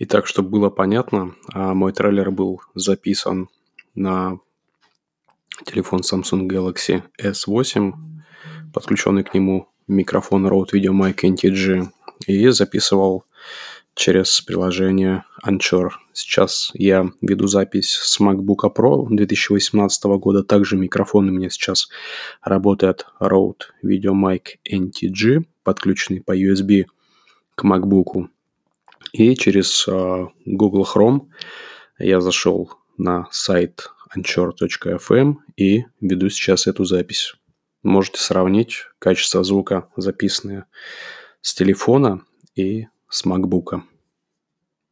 Итак, чтобы было понятно, а, мой трейлер был записан на телефон Samsung Galaxy S8, подключенный к нему микрофон Rode VideoMic NTG и записывал через приложение Anchor. Сейчас я веду запись с MacBook Pro 2018 года. Также микрофон у меня сейчас работает Rode VideoMic NTG, подключенный по USB к MacBook. И через uh, Google Chrome я зашел на сайт anchor.fm и веду сейчас эту запись. Можете сравнить качество звука, записанное с телефона и с MacBook.